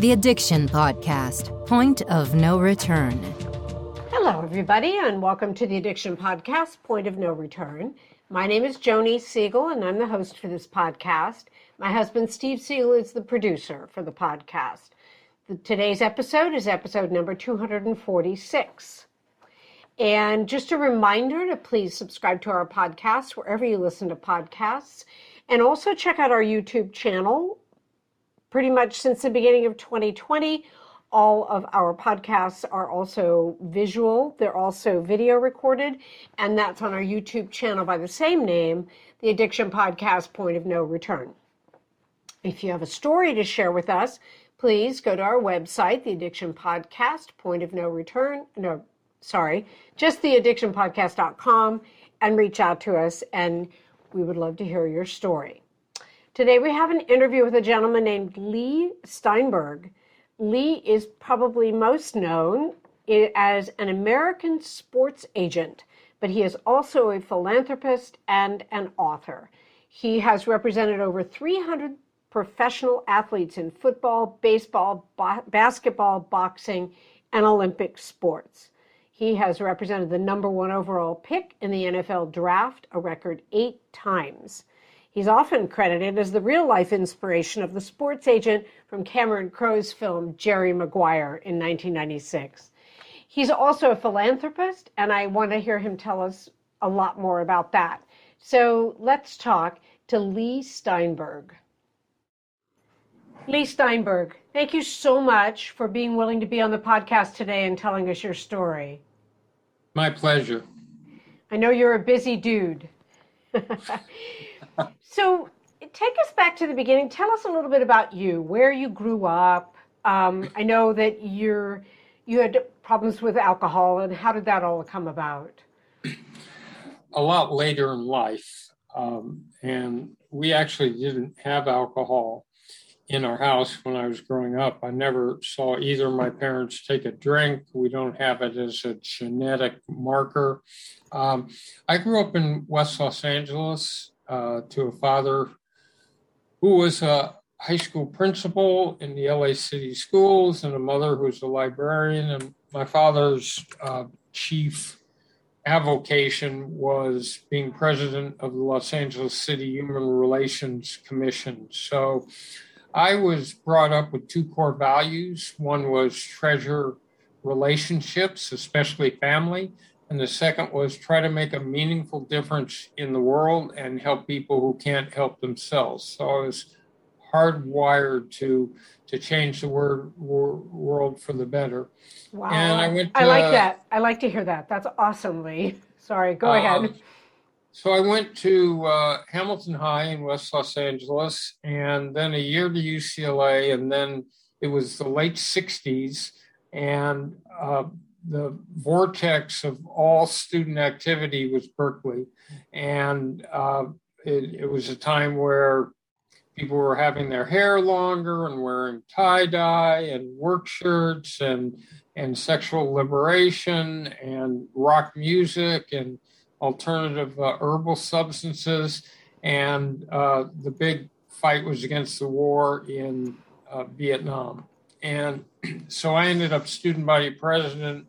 The Addiction Podcast Point of No Return. Hello, everybody, and welcome to the Addiction Podcast Point of No Return. My name is Joni Siegel, and I'm the host for this podcast. My husband, Steve Siegel, is the producer for the podcast. The, today's episode is episode number 246. And just a reminder to please subscribe to our podcast wherever you listen to podcasts. And also check out our YouTube channel. Pretty much since the beginning of 2020, all of our podcasts are also visual. They're also video recorded, and that's on our YouTube channel by the same name, the Addiction Podcast Point of No Return. If you have a story to share with us, please go to our website, the Addiction Podcast Point of No Return. No, sorry, just the addictionpodcast.com and reach out to us, and we would love to hear your story. Today we have an interview with a gentleman named Leigh Steinberg. Leigh is probably most known as an American sports agent, but he is also a philanthropist and an author. He has represented over 300 professional athletes in football, baseball, basketball, boxing, and Olympic sports. He has represented the number one overall pick in the NFL draft a record eight times. He's often credited as the real life inspiration of the sports agent from Cameron Crowe's film Jerry Maguire in 1996. He's also a philanthropist, and I want to hear him tell us a lot more about that. So let's talk to Leigh Steinberg. Leigh Steinberg, thank you so much for being willing to be on the podcast today and telling us your story. My pleasure. I know you're a busy dude. so, take us back to the beginning. Tell us a little bit about you, where you grew up. Um, I know that you're you had problems with alcohol, and how did that all come about? A lot later in life, um, and we actually didn't have alcohol in our house when I was growing up. I never saw either of my parents take a drink. We don't have it as a genetic marker. Um, I grew up in West Los Angeles uh, to a father who was a high school principal in the LA City schools and a mother who was a librarian. And my father's uh, chief avocation was being president of the Los Angeles City Human Relations Commission. So I was brought up with two core values. One was treasure relationships, especially family. And the second was try to make a meaningful difference in the world and help people who can't help themselves. So I was hardwired to to change the word, world for the better. Wow. And I went to, I like that. I like to hear that. That's awesome, Leigh. Sorry, go uh, ahead. So I went to uh, Hamilton High in West Los Angeles, and then a year to UCLA, and then it was the late '60s, and uh, the vortex of all student activity was Berkeley, and uh, it, it was a time where people were having their hair longer and wearing tie dye and work shirts and and sexual liberation and rock music and alternative uh, herbal substances, and uh, the big fight was against the war in uh, Vietnam. And so I ended up student body president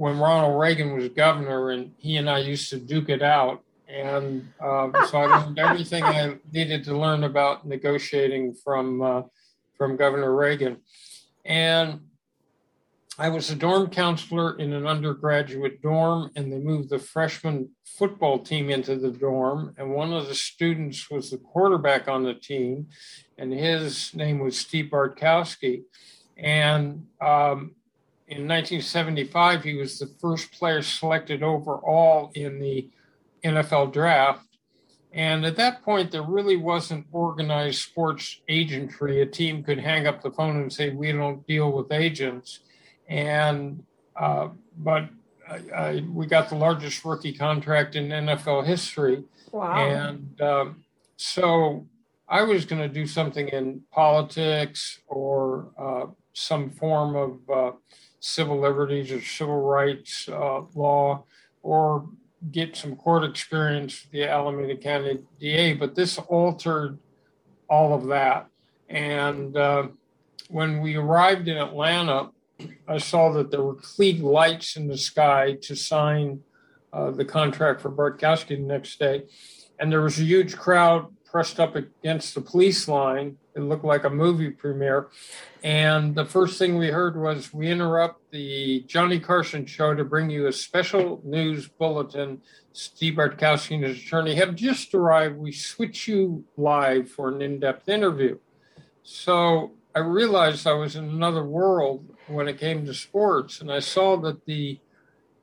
when Ronald Reagan was governor, and he and I used to duke it out. And uh, so I learned everything I needed to learn about negotiating from uh, from Governor Reagan. And I was a dorm counselor in an undergraduate dorm, and they moved the freshman football team into the dorm. And one of the students was the quarterback on the team, and his name was Steve Bartkowski. And um, in 1975, he was the first player selected overall in the NFL draft. And at that point, there really wasn't organized sports agentry. A team could hang up the phone and say, We don't deal with agents and uh, but I, I, we got the largest rookie contract in NFL history. Wow! And um, so I was going to do something in politics or uh, some form of uh, civil liberties or civil rights uh, law, or get some court experience with the Alameda County DA. But this altered all of that, and uh, when we arrived in Atlanta, I saw that there were Klieg lights in the sky to sign uh, the contract for Bartkowski the next day. And there was a huge crowd pressed up against the police line. It looked like a movie premiere. And the first thing we heard was we interrupt the Johnny Carson show to bring you a special news bulletin. Steve Bartkowski and his attorney have just arrived. We switch you live for an in depth interview. So I realized I was in another world when it came to sports. And I saw that the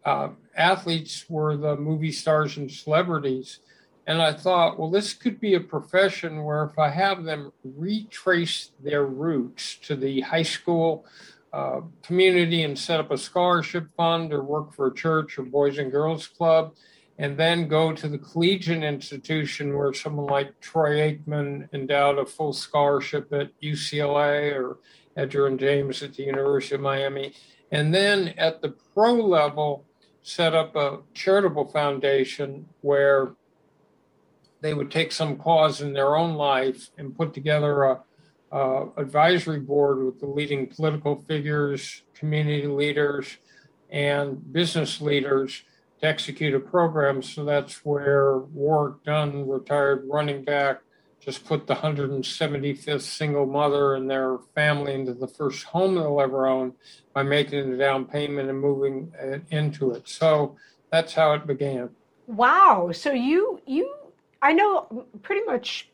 uh, athletes were the movie stars and celebrities and I thought, well, this could be a profession where if I have them retrace their roots to the high school uh, community and set up a scholarship fund or work for a church or Boys and Girls Club, and then go to the collegiate institution where someone like Troy Aikman endowed a full scholarship at UCLA or Edgerrin James at the University of Miami. And then at the pro level, set up a charitable foundation where they would take some cause in their own life and put together a, a advisory board with the leading political figures, community leaders, and business leaders to execute a program. So that's where Warrick Dunn, retired running back, just put the 175th single mother and their family into the first home they'll ever own by making a down payment and moving uh, into it. So that's how it began. Wow. So you you I know pretty much.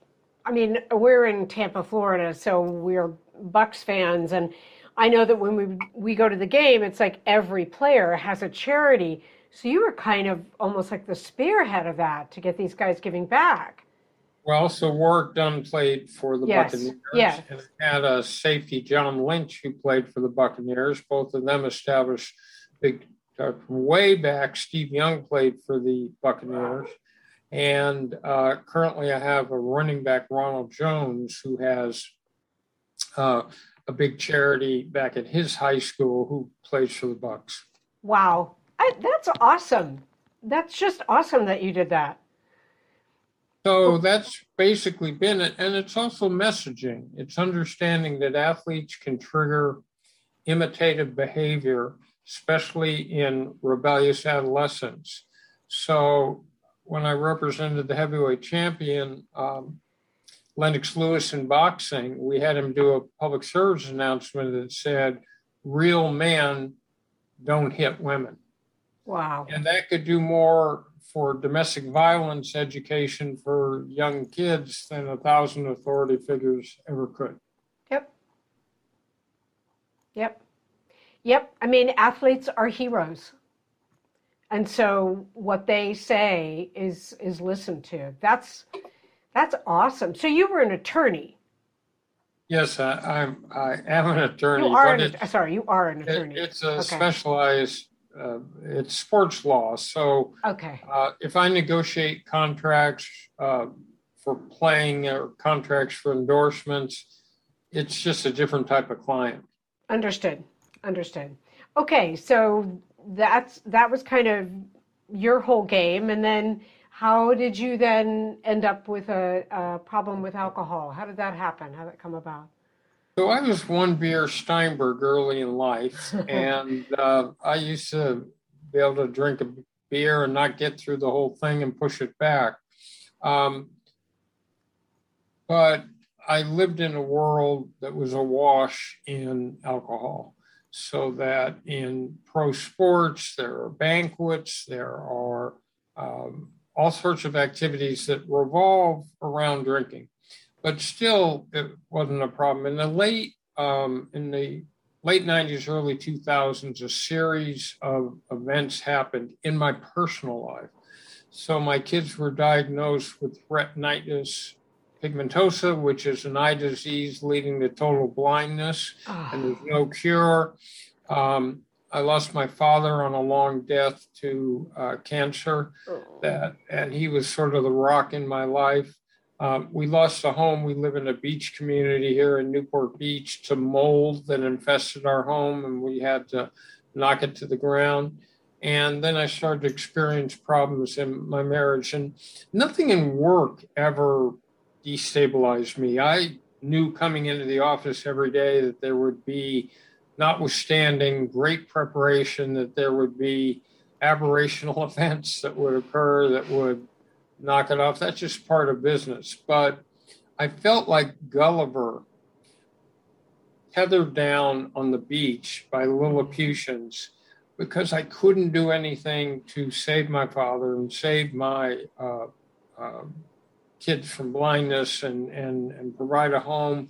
I mean, we're in Tampa, Florida, so we're Bucks fans, and I know that when we we go to the game, it's like every player has a charity. So you were kind of almost like the spearhead of that to get these guys giving back. Well, so Warrick Dunn played for the yes. Buccaneers, yes. and had a safety, John Lynch, who played for the Buccaneers. Both of them established big uh, way back. Steve Young played for the Buccaneers. And uh, currently, I have a running back, Ronald Jones, who has uh, a big charity back at his high school who plays for the Bucks. Wow, I, that's awesome! That's just awesome that you did that. So that's basically been it, and it's also messaging. It's understanding that athletes can trigger imitative behavior, especially in rebellious adolescents. So when I represented the heavyweight champion, um, Lennox Lewis in boxing, we had him do a public service announcement that said, real men don't hit women. Wow. And that could do more for domestic violence education for young kids than a thousand authority figures ever could. Yep. Yep. Yep. I mean, athletes are heroes and so what they say is is listened to. That's that's awesome. So you were an attorney. Yes I, i'm i am an attorney you are an, sorry you are an attorney. it, it's a okay. specialized uh, it's sports law. So okay. uh, if i negotiate contracts uh, for playing or contracts for endorsements it's just a different type of client. Understood. Understood. Okay so that's that was kind of your whole game. And then how did you then end up with a, a problem with alcohol? How did that happen? How did that come about? So i was one beer steinberg early in life and uh, i used to be able to drink a beer and not get through the whole thing and push it back. Um, but i lived in a world that was awash in alcohol so that in pro sports, there are banquets, there are um, all sorts of activities that revolve around drinking. But still, it wasn't a problem. In the late um, in the late 90s, early 2000s, a series of events happened in my personal life. So my kids were diagnosed with retinitis pigmentosa, which is an eye disease leading to total blindness, oh. and there's no cure. Um, I lost my father on a long death to uh, cancer. Oh. That and he was sort of the rock in my life. Um, we lost a home. We live in a beach community here in Newport Beach to mold that infested our home, and we had to knock it to the ground. And then I started to experience problems in my marriage, and nothing in work ever destabilized me. I knew coming into the office every day that there would be, notwithstanding great preparation, that there would be aberrational events that would occur that would knock it off. That's just part of business. But I felt like Gulliver tethered down on the beach by Lilliputians because I couldn't do anything to save my father and save my uh, uh, kids from blindness and, and, and provide a home.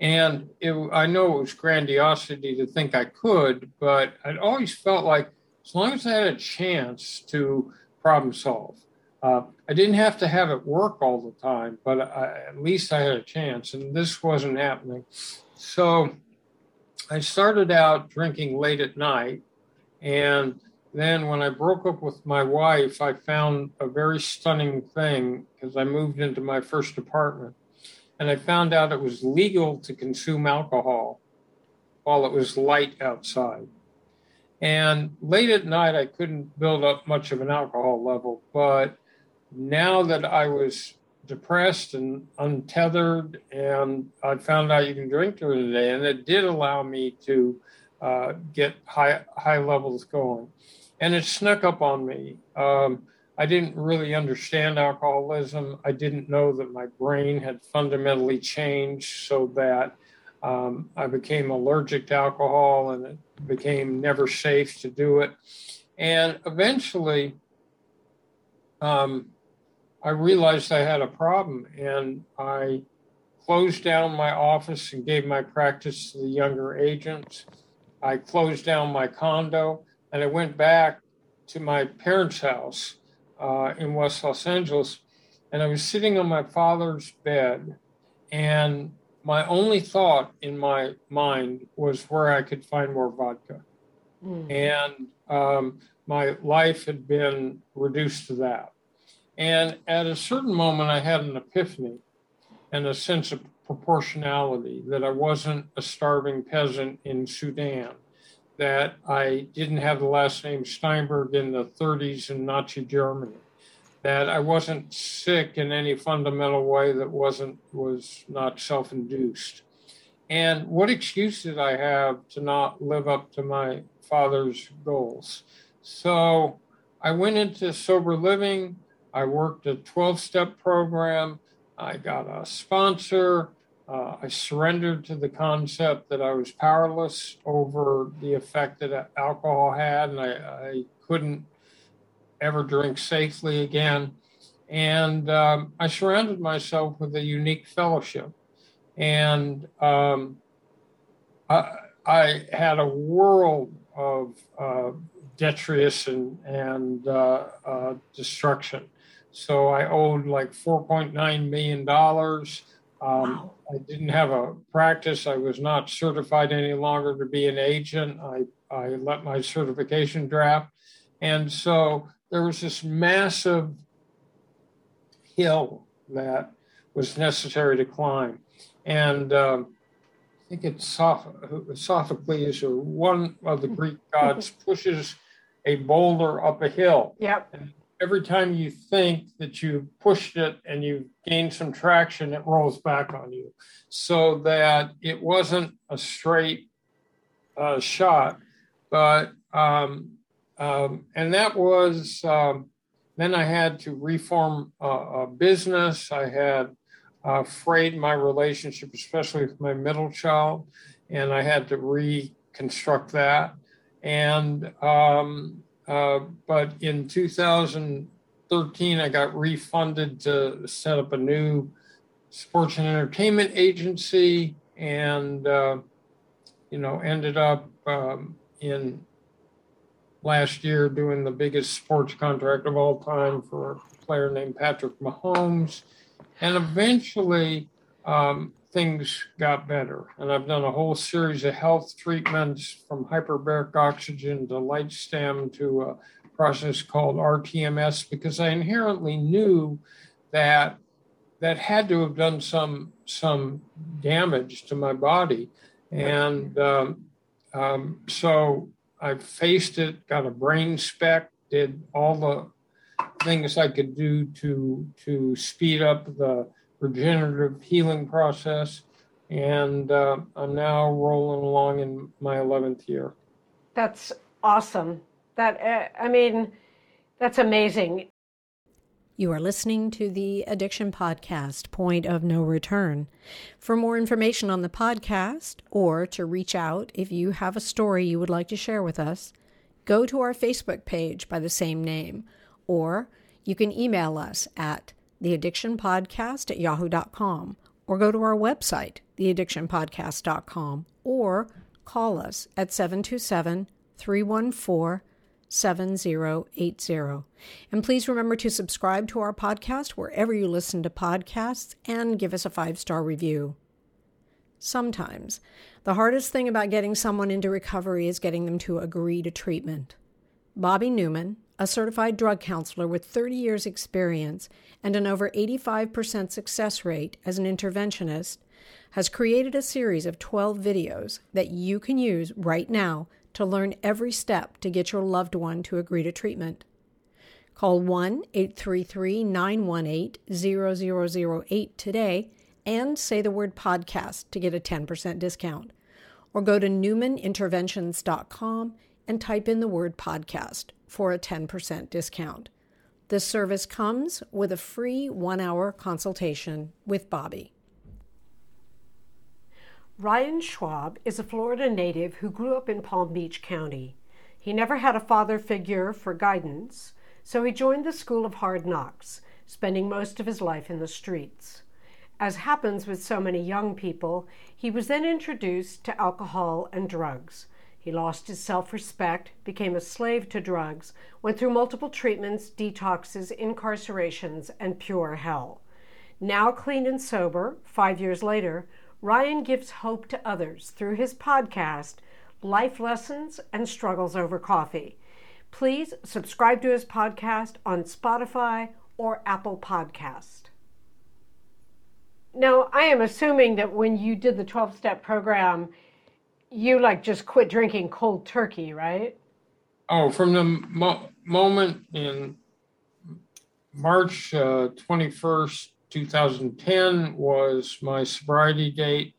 And it, I know it was grandiosity to think I could, but I'd always felt like as long as I had a chance to problem solve, uh, I didn't have to have it work all the time, but I, at least I had a chance, and this wasn't happening. So I started out drinking late at night, and then when I broke up with my wife, I found a very stunning thing because I moved into my first apartment, and I found out it was legal to consume alcohol while it was light outside. And late at night, I couldn't build up much of an alcohol level, but now that I was depressed and untethered, and I found out you can drink during the day, and it did allow me to uh, get high high levels going, and it snuck up on me. Um, I didn't really understand alcoholism. I didn't know that my brain had fundamentally changed so that um, I became allergic to alcohol, and it became never safe to do it. And eventually, um, I realized I had a problem and I closed down my office and gave my practice to the younger agents. I closed down my condo and I went back to my parents' house uh, in West Los Angeles. And I was sitting on my father's bed, and my only thought in my mind was where I could find more vodka. Mm. And um, my life had been reduced to that. And at a certain moment, I had an epiphany and a sense of proportionality that I wasn't a starving peasant in Sudan, that I didn't have the last name Steinberg in the 30s in Nazi Germany, that I wasn't sick in any fundamental way that wasn't was not self-induced. And what excuse did I have to not live up to my father's goals? So I went into sober living. I worked a 12 step program. I got a sponsor. Uh, I surrendered to the concept that I was powerless over the effect that alcohol had, and I, I couldn't ever drink safely again. And um, I surrounded myself with a unique fellowship. And um, I, I, had a world of uh, detritus and, and uh, uh, destruction. So I owed like $4.9 million. Um, wow. I didn't have a practice. I was not certified any longer to be an agent. I, I let my certification draft. And so there was this massive hill that was necessary to climb. And um, I think it's Soph- Sophocles or one of the Greek gods pushes a boulder up a hill. Yep. And every time you think that you pushed it and you've gained some traction, it rolls back on you. So that it wasn't a straight uh, shot, but, um, um, and that was, um, then I had to reform a, a business. I had uh, frayed my relationship, especially with my middle child, and I had to reconstruct that. And um, uh, but in 2013, I got refunded to set up a new sports and entertainment agency, and uh, you know ended up um, in last year doing the biggest sports contract of all time for a player named Patrick Mahomes, and eventually um, things got better. And I've done a whole series of health treatments from hyperbaric oxygen to light stem to a process called RTMS because I inherently knew that that had to have done some some damage to my body. And um, um, so I faced it, got a brain SPECT, did all the things I could do to to speed up the regenerative healing process. and uh, I'm now rolling along in my 11th year. That's awesome. That uh, I mean, that's amazing. You are listening to the Addiction Podcast, Point of No Return. For more information on the podcast or to reach out if you have a story you would like to share with us, go to our Facebook page by the same name, or you can email us at theaddictionpodcast at yahoo.com, or go to our website, theaddictionpodcast.com, or call us at 727 314 7080. And please remember to subscribe to our podcast wherever you listen to podcasts and give us a five star review. Sometimes, the hardest thing about getting someone into recovery is getting them to agree to treatment. Bobby Newman, a certified drug counselor with 30 years' experience and an over 85% success rate as an interventionist, has created a series of 12 videos that you can use right now to learn every step to get your loved one to agree to treatment. Call 1 833 918 0008 today and say the word podcast to get a 10% discount. Or go to newmaninterventions.com and type in the word podcast for a 10% discount. This service comes with a free one hour consultation with Bobby. Ryan Schwab is a Florida native who grew up in Palm Beach County. He never had a father figure for guidance, so he joined the School of Hard Knocks, spending most of his life in the streets. As happens with so many young people, he was then introduced to alcohol and drugs. He lost his self respect, became a slave to drugs, went through multiple treatments, detoxes, incarcerations, and pure hell. Now clean and sober, five years later, Ryan gives hope to others through his podcast, Life Lessons and Struggles Over Coffee. Please subscribe to his podcast on Spotify or Apple Podcast. Now, I am assuming that when you did the 12 step program, you like just quit drinking cold turkey, right? Oh, from the mo- moment in March uh, 21st, 2010 was my sobriety date.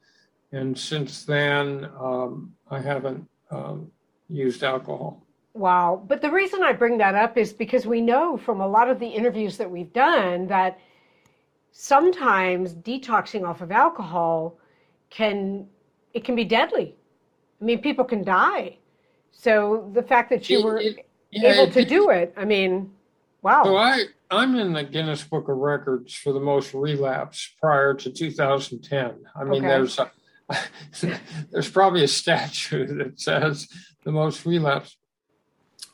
And since then, um, I haven't um, used alcohol. Wow. But the reason I bring that up is because we know from a lot of the interviews that we've done that sometimes detoxing off of alcohol can it can be deadly. I mean, people can die. So the fact that you were it, yeah, able to do it, I mean, wow. So I I'm in the Guinness Book of Records for the most relapse prior to 2010. I mean, okay. there's a, there's probably a statute that says the most relapse.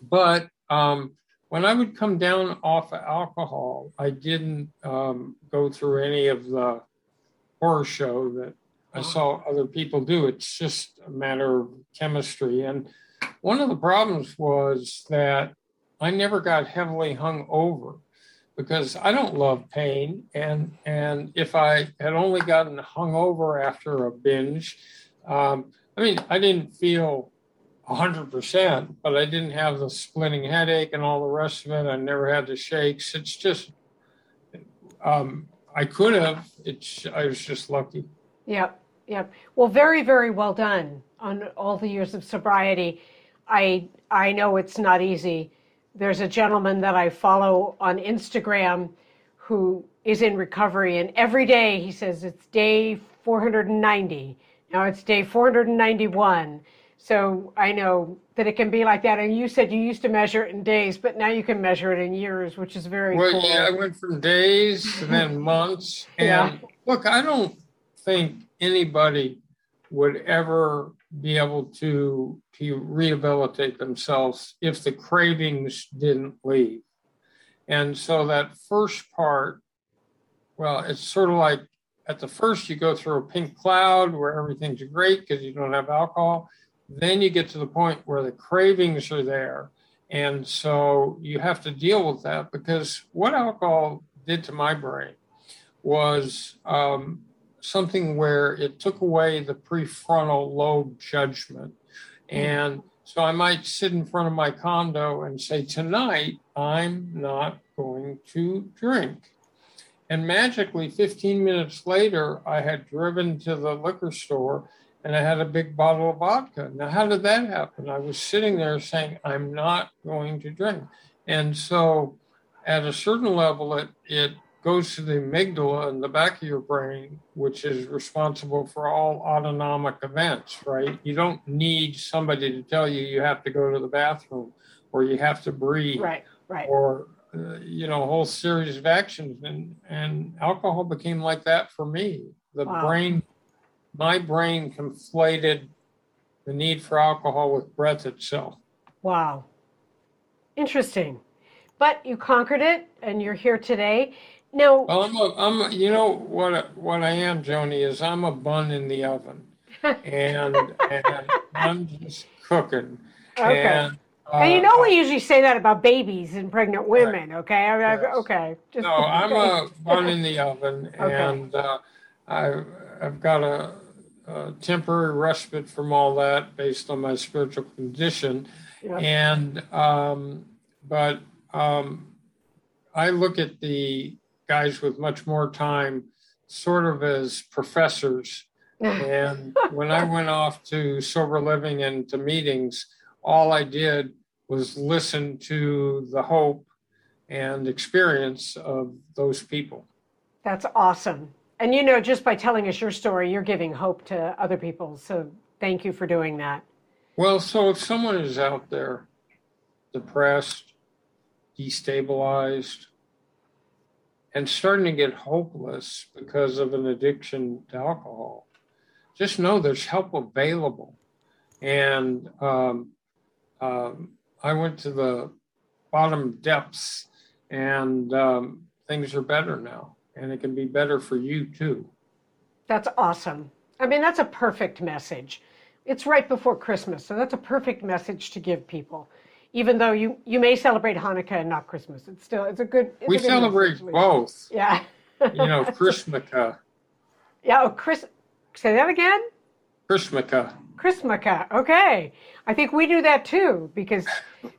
But um, when I would come down off of alcohol, I didn't um, go through any of the horror show that I saw other people do. It's just a matter of chemistry. And one of the problems was that I never got heavily hung over because I don't love pain. And, and if I had only gotten hung over after a binge, um, I mean, I didn't feel 100%, but I didn't have the splitting headache and all the rest of it. I never had the shakes. It's just, um, I could have. It's, I was just lucky. Yep. Yep. Well, very, very well done on all the years of sobriety. I, I know it's not easy there's a gentleman that I follow on Instagram who is in recovery, and every day he says it's day 490. Now it's day 491. So I know that it can be like that. And you said you used to measure it in days, but now you can measure it in years, which is very well, cool. Yeah, I went from days and then months. And yeah. look, I don't think anybody would ever be able to to rehabilitate themselves if the cravings didn't leave. And so that first part, well, it's sort of like at the first you go through a pink cloud where everything's great because you don't have alcohol. Then you get to the point where the cravings are there. And so you have to deal with that because what alcohol did to my brain was um, something where it took away the prefrontal lobe judgment. Hmm. And so I might sit in front of my condo and say, Tonight, I'm not going to drink. And magically, 15 minutes later, I had driven to the liquor store and I had a big bottle of vodka. Now, how did that happen? I was sitting there saying, I'm not going to drink. And so, at a certain level, it, it goes to the amygdala in the back of your brain, which is responsible for all autonomic events, right? You don't need somebody to tell you you have to go to the bathroom or you have to breathe. Right, right. Or, uh, you know, a whole series of actions. And, and alcohol became like that for me. The wow. brain, my brain conflated the need for alcohol with breath itself. Wow. Interesting. But you conquered it and you're here today. No. Well, I'm, a, I'm, a, you know what, what I am, Joni, is I'm a bun in the oven, and, and I'm just cooking. Okay. And, uh, and you know we usually say that about babies and pregnant women. Right. Okay. I, I, okay. Just, no, I'm a bun in the oven, okay. and uh, I've, I've got a, a, temporary respite from all that based on my spiritual condition, yep. and um, but um, I look at the guys with much more time sort of as professors. and when I went off to sober living and to meetings, all I did was listen to the hope and experience of those people. That's awesome. And you know, just by telling us your story, you're giving hope to other people. So thank you for doing that. Well, so if someone is out there depressed, destabilized, and starting to get hopeless because of an addiction to alcohol, just know there's help available. And um, um, I went to the bottom depths, and um, things are better now, and it can be better for you too. That's awesome. I mean, that's a perfect message. It's right before Christmas, so that's a perfect message to give people even though you you may celebrate Hanukkah and not Christmas. It's still it's a good. It's we a good celebrate both. Yeah. you know, Christmaka. Yeah. Oh, Chris. Say that again. Christmaka. Christmaka. Okay. I think we do that too because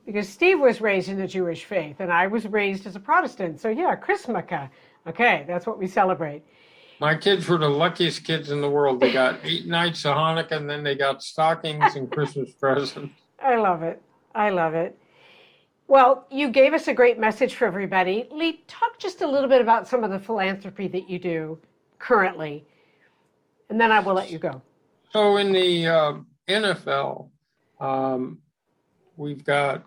because Steve was raised in the Jewish faith and I was raised as a Protestant. So yeah, Christmaka. Okay, that's what we celebrate. My kids were the luckiest kids in the world. They got eight nights of Hanukkah and then they got stockings and Christmas presents. I love it. I love it. Well, you gave us a great message for everybody. Leigh, talk just a little bit about some of the philanthropy that you do currently, and then I will let you go. So, in the uh, NFL, um, we've got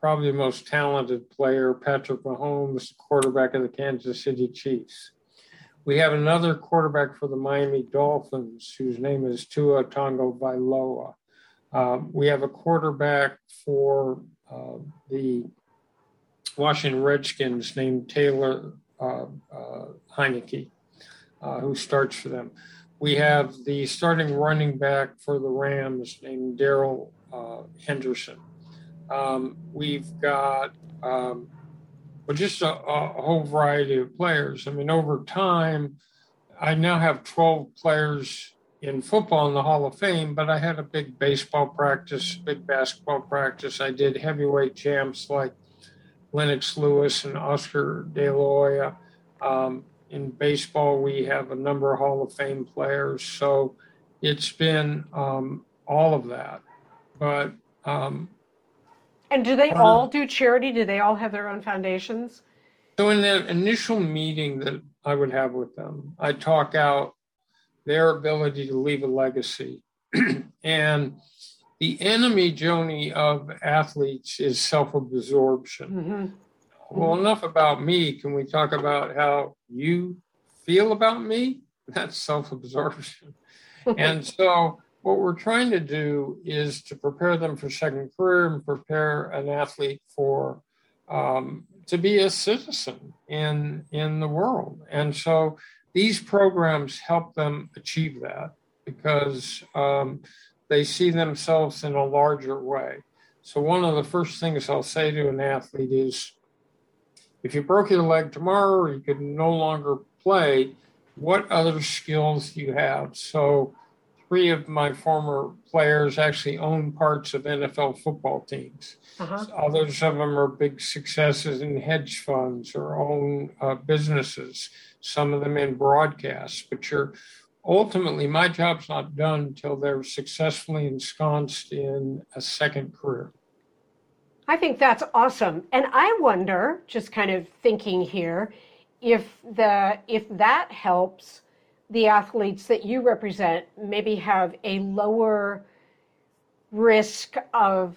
probably the most talented player, Patrick Mahomes, quarterback of the Kansas City Chiefs. We have another quarterback for the Miami Dolphins whose name is Tua Tagovailoa. Um, we have a quarterback for uh, the Washington Redskins named Taylor uh, uh, Heinicke, uh, who starts for them. We have the starting running back for the Rams named Darrell uh, Henderson. Um, we've got um, well, just a, a, whole variety of players. I mean, over time, I now have 12 players in football in the Hall of Fame, but I had a big baseball practice, big basketball practice. I did heavyweight champs like Lennox Lewis and Oscar De La Hoya. Um, in baseball, we have a number of Hall of Fame players. So it's been um, all of that. But um, and do they all do charity? Do they all have their own foundations? So in that initial meeting that I would have with them, I talk out their ability to leave a legacy. and the enemy, Joni, of athletes is self absorption. Mm-hmm. Well, enough about me. Can we talk about how you feel about me? That's self absorption. and so, what we're trying to do is to prepare them for second career and prepare an athlete for um, to be a citizen in in the world. And so, these programs help them achieve that because um, they see themselves in a larger way. So, one of the first things I'll say to an athlete is if you broke your leg tomorrow or you could no longer play, what other skills do you have? So, three of my former players actually own parts of NFL football teams. Uh-huh. Others of them are big successes in hedge funds or own uh, businesses, some of them in broadcasts. But you're ultimately, my job's not done until they're successfully ensconced in a second career. I think that's awesome. And I wonder, just kind of thinking here, if the if that helps the athletes that you represent maybe have a lower risk of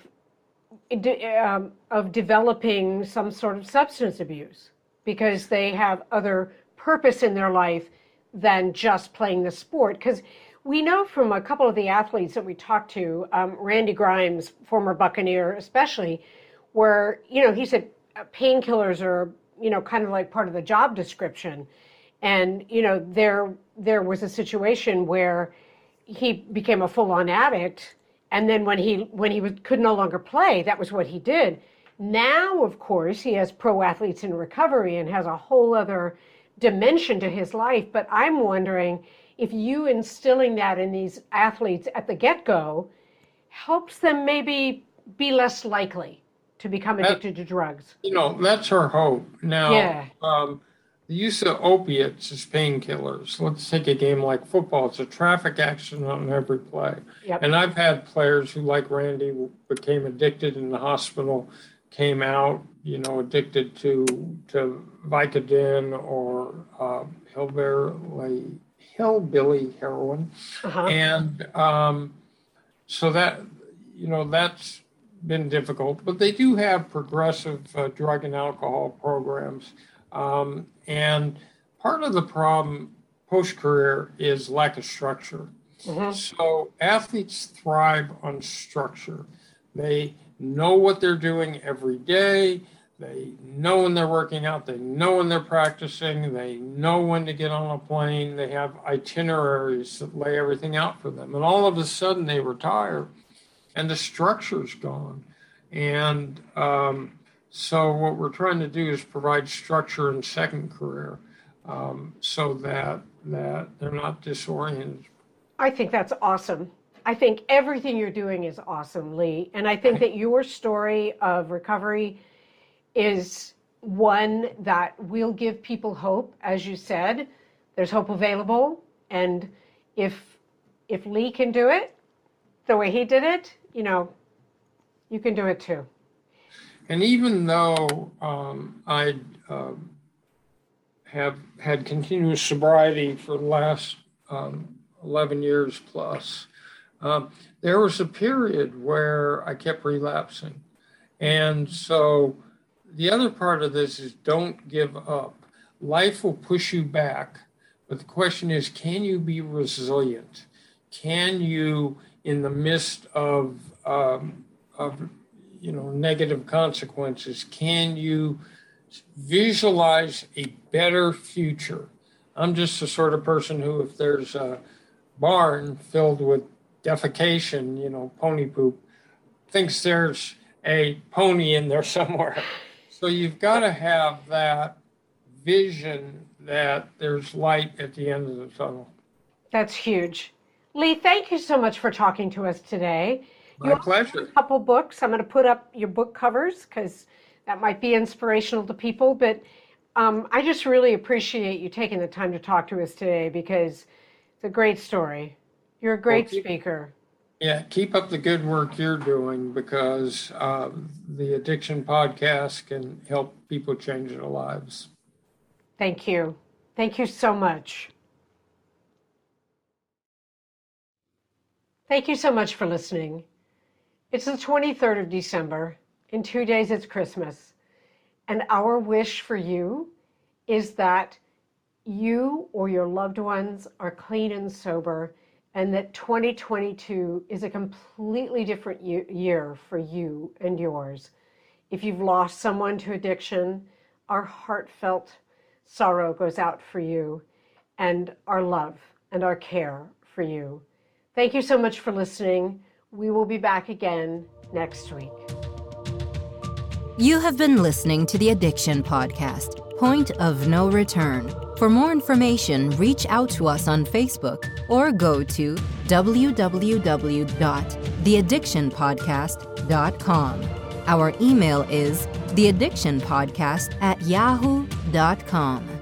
um, of developing some sort of substance abuse because they have other purpose in their life than just playing the sport. Because we know from a couple of the athletes that we talked to, um, Randy Grimes, former Buccaneer, especially, where you know he said painkillers are you know kind of like part of the job description, and you know there there was a situation where he became a full on addict and then when he when he could no longer play that was what he did now of course he has pro athletes in recovery and has a whole other dimension to his life but i'm wondering if you instilling that in these athletes at the get-go helps them maybe be less likely to become addicted that, to drugs you know that's our hope now yeah. Um, the use of opiates as painkillers. Let's take a game like football. It's a traffic accident on every play. Yep. And I've had players who, like Randy, became addicted in the hospital, came out, you know, addicted to to Vicodin or uh, hillbilly, hillbilly heroin. Uh-huh. And um, so that, you know, that's been difficult. But they do have progressive uh, drug and alcohol programs. Um, and part of the problem post career is lack of structure. Mm-hmm. So athletes thrive on structure. They know what they're doing every day. They know when they're working out. They know when they're practicing. They know when to get on a plane. They have itineraries that lay everything out for them. And all of a sudden they retire and the structure's gone. And um, so what we're trying to do is provide structure in second career um, so that that they're not disoriented. I think that's awesome. I think everything you're doing is awesome, Leigh. And I think that your story of recovery is one that will give people hope. As you said, there's hope available. And if if Leigh can do it the way he did it, you know, you can do it too. And even though um, I uh, have had continuous sobriety for the last um, 11 years plus, um, there was a period where I kept relapsing. And so the other part of this is don't give up. Life will push you back. But the question is can you be resilient? Can you, in the midst of, um, of you know negative consequences can you visualize a better future i'm just the sort of person who if there's a barn filled with defecation you know pony poop thinks there's a pony in there somewhere so you've got to have that vision that there's light at the end of the tunnel that's huge leigh thank you so much for talking to us today my you pleasure. A couple books. I'm going to put up your book covers because that might be inspirational to people. But um, I just really appreciate you taking the time to talk to us today because it's a great story. You're a great well, keep, speaker. Yeah, keep up the good work you're doing because uh, the Addiction Podcast can help people change their lives. Thank you. Thank you so much. Thank you so much for listening. It's the 23rd of December. In two days, it's Christmas. And our wish for you is that you or your loved ones are clean and sober, and that 2022 is a completely different year for you and yours. If you've lost someone to addiction, our heartfelt sorrow goes out for you, and our love and our care for you. Thank you so much for listening. We will be back again next week. You have been listening to the Addiction Podcast Point of No Return. For more information, reach out to us on Facebook or go to www.theaddictionpodcast.com. Our email is theaddictionpodcast at yahoo.com.